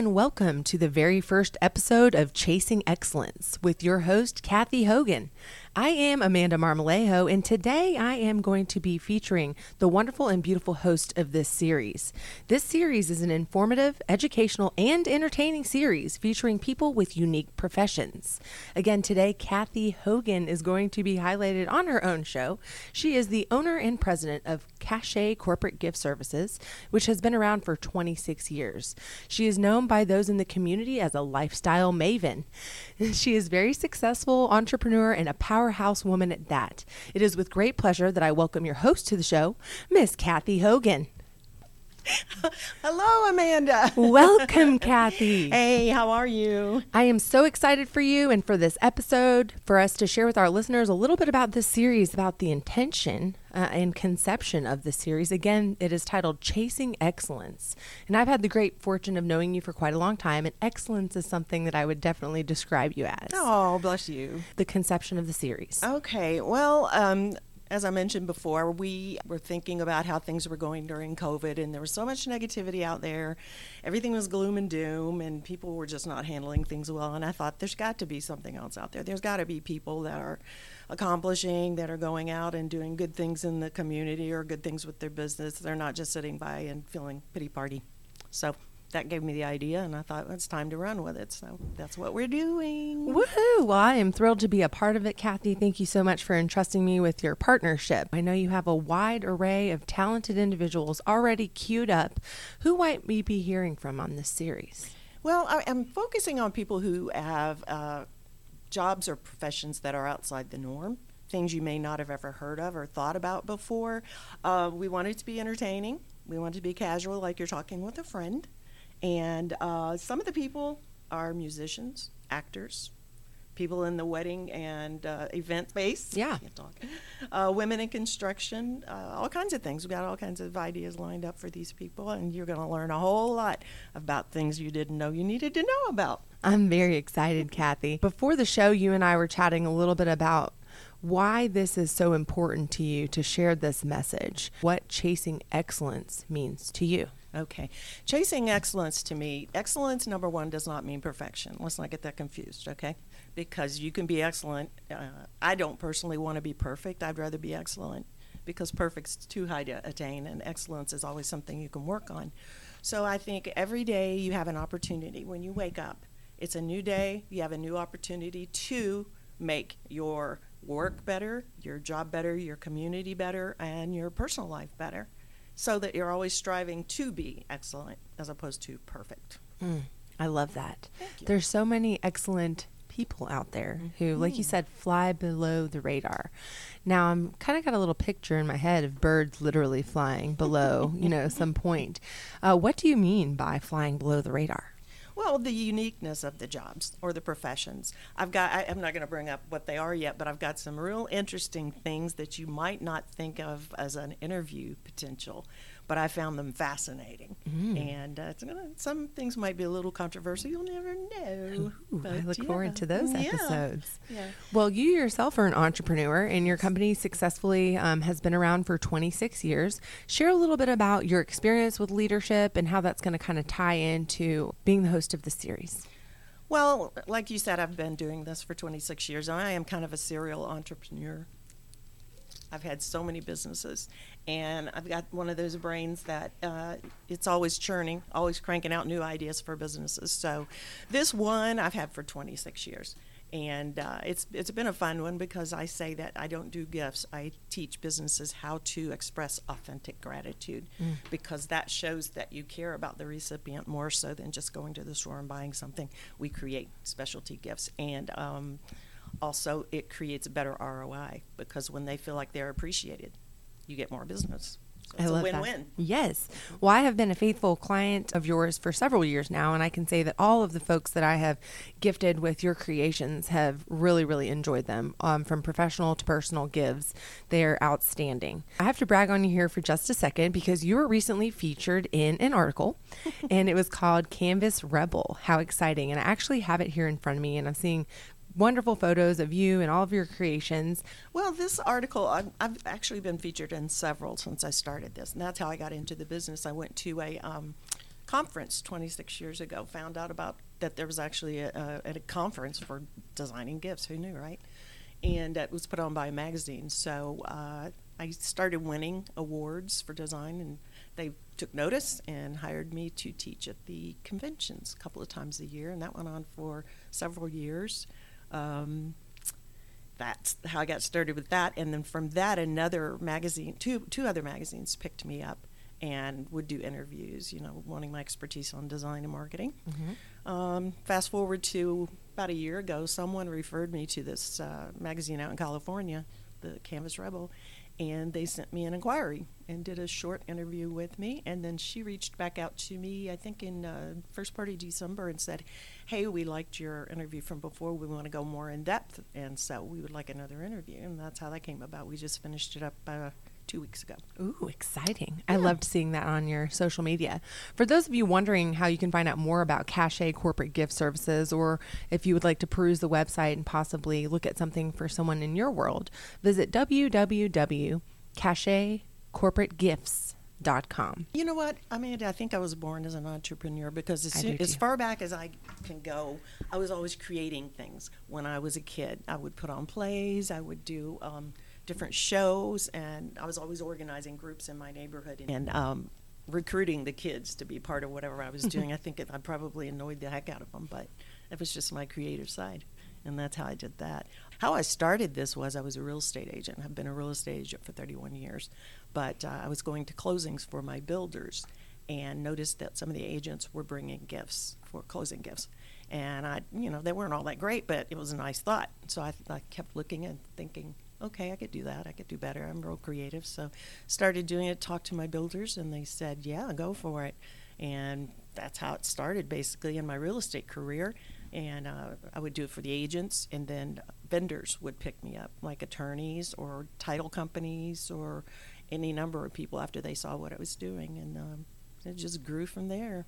And welcome to the very first episode of Chasing Excellence with your host, Cathy Hogan. I am Amanda Marmolejo, and today I am going to be featuring the wonderful and beautiful host of this series. This series is an informative, educational, and entertaining series featuring people with unique professions. Again, today, Cathy Hogan is going to be highlighted on her own show. She is the owner and president of Cachet Corporate Gift Services, which has been around for 26 years. She is known by those in the community as a lifestyle maven. She is very successful entrepreneur and a powerhouse woman at that. It is with great pleasure that I welcome your host to the show, Miss Cathy Hogan. Hello, Amanda. Welcome, Cathy. Hey, how are you? I am so excited for you and for this episode, for us to share with our listeners a little bit about this series, about the intention uh, and conception of the series. Again, it is titled Chasing Excellence. And I've had the great fortune of knowing you for quite a long time, and excellence is something that I would definitely describe you as. Oh, bless you. The conception of the series. Okay, well, um, as I mentioned before, we were thinking about how things were going during COVID, and there was so much negativity out there. Everything was gloom and doom, and people were just not handling things well. And I thought, there's got to be something else out there. There's got to be people that are accomplishing, that are going out and doing good things in the community or good things with their business. They're not just sitting by and feeling pity party. So that gave me the idea, and I thought well, it's time to run with it. So that's what we're doing. Woohoo! Well, I am thrilled to be a part of it, Cathy. Thank you so much for entrusting me with your partnership. I know you have a wide array of talented individuals already queued up. Who might we be hearing from on this series? Well, I, am focusing on people who have uh, jobs or professions that are outside the norm. Things you may not have ever heard of or thought about before. Uh, we want it to be entertaining. We want it to be casual, like you're talking with a friend. And uh, some of the people are musicians, actors, people in the wedding and uh, event space. Yeah. Uh, women in construction, uh, all kinds of things. We've got all kinds of ideas lined up for these people, and you're going to learn a whole lot about things you didn't know you needed to know about. I'm very excited, Cathy. Before the show, you and I were chatting a little bit about why this is so important to you to share this message, what chasing excellence means to you. Okay. Chasing excellence to me, excellence, number one, does not mean perfection. Let's not get that confused, okay? Because you can be excellent. Uh, I don't personally want to be perfect. I'd rather be excellent because perfect's too high to attain, and excellence is always something you can work on. So I think every day you have an opportunity when you wake up. It's a new day. You have a new opportunity to make your work better, your job better, your community better, and your personal life better so that you're always striving to be excellent as opposed to perfect. Mm, I love that. There's so many excellent people out there who, like you mm-hmm. said, fly below the radar. Now I'm kind of got a little picture in my head of birds literally flying below, you know, some point. Uh, what do you mean by flying below the radar? Well, the uniqueness of the jobs or the professions. I've got, I, am not going to bring up what they are yet, but I've got some real interesting things that you might not think of as an interview potential but I found them fascinating. Mm. And uh, gonna, some things might be a little controversial. You'll never know. Ooh, I look yeah. forward to those episodes. Yeah. yeah. Well, you yourself are an entrepreneur, and your company successfully um, has been around for 26 years. Share a little bit about your experience with leadership and how that's going to kind of tie into being the host of the series. Well, like you said, I've been doing this for 26 years, and I am kind of a serial entrepreneur. I've had so many businesses, and I've got one of those brains that uh, it's always churning, always cranking out new ideas for businesses. So, this one I've had for 26 years, and uh, it's it's been a fun one because I say that I don't do gifts. I teach businesses how to express authentic gratitude mm. because that shows that you care about the recipient more so than just going to the store and buying something. We create specialty gifts and. Um, also it creates a better ROI because when they feel like they're appreciated, you get more business. So I love win-win. That. Yes. Well, I have been a faithful client of yours for several years now, and I can say that all of the folks that I have gifted with your creations have really, really enjoyed them. Um, from professional to personal gives, they are outstanding. I have to brag on you here for just a second because you were recently featured in an article, and it was called Canvas Rebel. How exciting! And I actually have it here in front of me, and I'm seeing wonderful photos of you and all of your creations. Well, this article, I've, actually been featured in several since I started this, and that's how I got into the business. I went to a um, conference 26 years ago. Found out about that there was actually a, a, a conference for designing gifts. Who knew, right? And it was put on by a magazine. So uh, I started winning awards for design, and they took notice and hired me to teach at the conventions a couple of times a year, and that went on for several years. Um, that's how I got started with that, and then from that, another magazine, two two other magazines picked me up and would do interviews, you know, wanting my expertise on design and marketing. Mm-hmm. Um, fast forward to about a year ago, someone referred me to this uh, magazine out in California, the Canvas Rebel, and they sent me an inquiry and did a short interview with me. And then she reached back out to me i think in uh, first part of december and said hey we liked your interview from before. We want to go more in depth. And so we would like another interview. And that's how that came about. We just finished it up uh, two weeks ago. Ooh, exciting. Yeah. I loved seeing that on your social media. For those of you wondering how you can find out more about Cachet Corporate Gift Services, or if you would like to peruse the website and possibly look at something for someone in your world, visit www.cachetcorporategifts.com. You know what, Amanda? I think I was born as an entrepreneur because as, soon, as far back as I can go, I was always creating things. When I was a kid, I would put on plays. I would do um, different shows, and I was always organizing groups in my neighborhood and um, recruiting the kids to be part of whatever I was doing. I think it, I probably annoyed the heck out of them, but it was just my creative side, and that's how I did that. How I started this was I was a real estate agent. I've been a real estate agent for 31 years, but uh, I was going to closings for my builders and noticed that some of the agents were bringing gifts for closing gifts and I, you know, they weren't all that great, but it was a nice thought. So I, I kept looking and thinking, okay, I could do that. I could do better. I'm real creative. So started doing it, talked to my builders, and they said, yeah, go for it. And that's how it started basically in my real estate career. And uh, I would do it for the agents, and then vendors would pick me up, like attorneys or title companies or any number of people after they saw what I was doing. And um, it just grew from there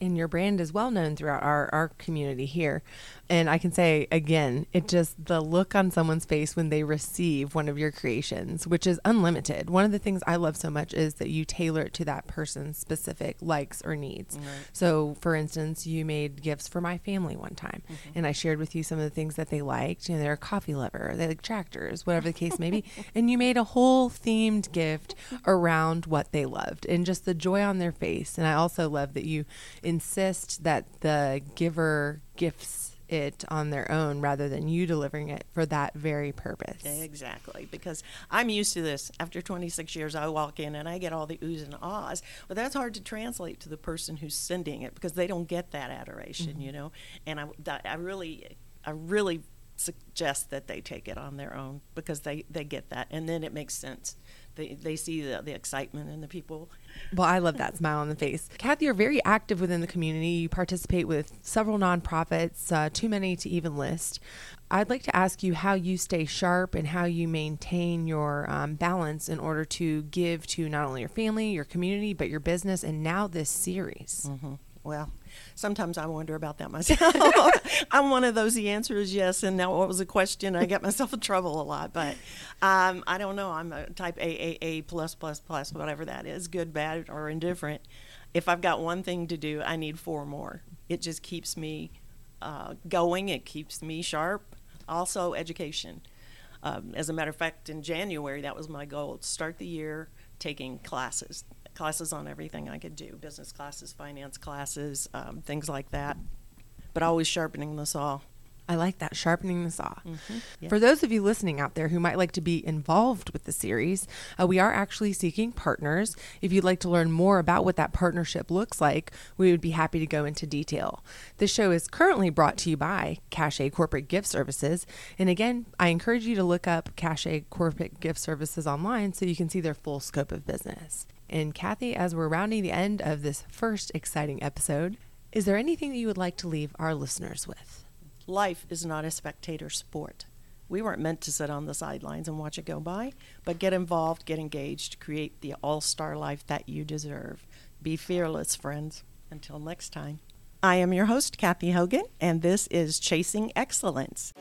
and your brand is well known throughout our, our community here. And I can say again, it just the look on someone's face when they receive one of your creations, which is unlimited. One of the things I love so much is that you tailor it to that person's specific likes or needs. Right. So, for instance, you made gifts for my family one time, mm-hmm. and I shared with you some of the things that they liked. You know, they're a coffee lover, they like tractors, whatever the case may be. And you made a whole themed gift around what they loved and just the joy on their face. And I also love that you insist that the giver gifts it on their own rather than you delivering it for that very purpose. Exactly, because I'm used to this. After 26 years, I walk in and I get all the oohs and ahs, but that's hard to translate to the person who's sending it because they don't get that adoration, mm-hmm. you know. And I, I really, I really suggest that they take it on their own because they, they get that, and then it makes sense they, they see the, the excitement in the people. Well, I love that smile on the face. Cathy, you're very active within the community. You participate with several nonprofits, uh, too many to even list. I'd like to ask you how you stay sharp and how you maintain your um, balance in order to give to not only your family, your community, but your business, and now this series. Mm-hmm. Well, sometimes I wonder about that myself. I'm one of those. The answer is yes, and now what was the question? I get myself in trouble a lot, but um, I don't know. I'm a type AAA plus plus plus, whatever that is, good, bad, or indifferent. If I've got one thing to do, I need four more. It just keeps me uh, going. It keeps me sharp. Also, education. Um, as a matter of fact, in January, that was my goal: start the year taking classes classes on everything I could do business classes, finance classes, um, things like that. But always sharpening the saw. I like that, sharpening the saw. Mm-hmm. Yeah. For those of you listening out there who might like to be involved with the series, uh, we are actually seeking partners. If you'd like to learn more about what that partnership looks like, we would be happy to go into detail. This show is currently brought to you by Cachet Corporate Gift Services. And again, I encourage you to look up Cachet Corporate Gift Services online so you can see their full scope of business. And Cathy, as we're rounding the end of this first exciting episode, is there anything that you would like to leave our listeners with? Life is not a spectator sport. We weren't meant to sit on the sidelines and watch it go by, but get involved, get engaged, create the all star life that you deserve. Be fearless, friends. Until next time. I am your host, Cathy Hogan, and this is Chasing Excellence.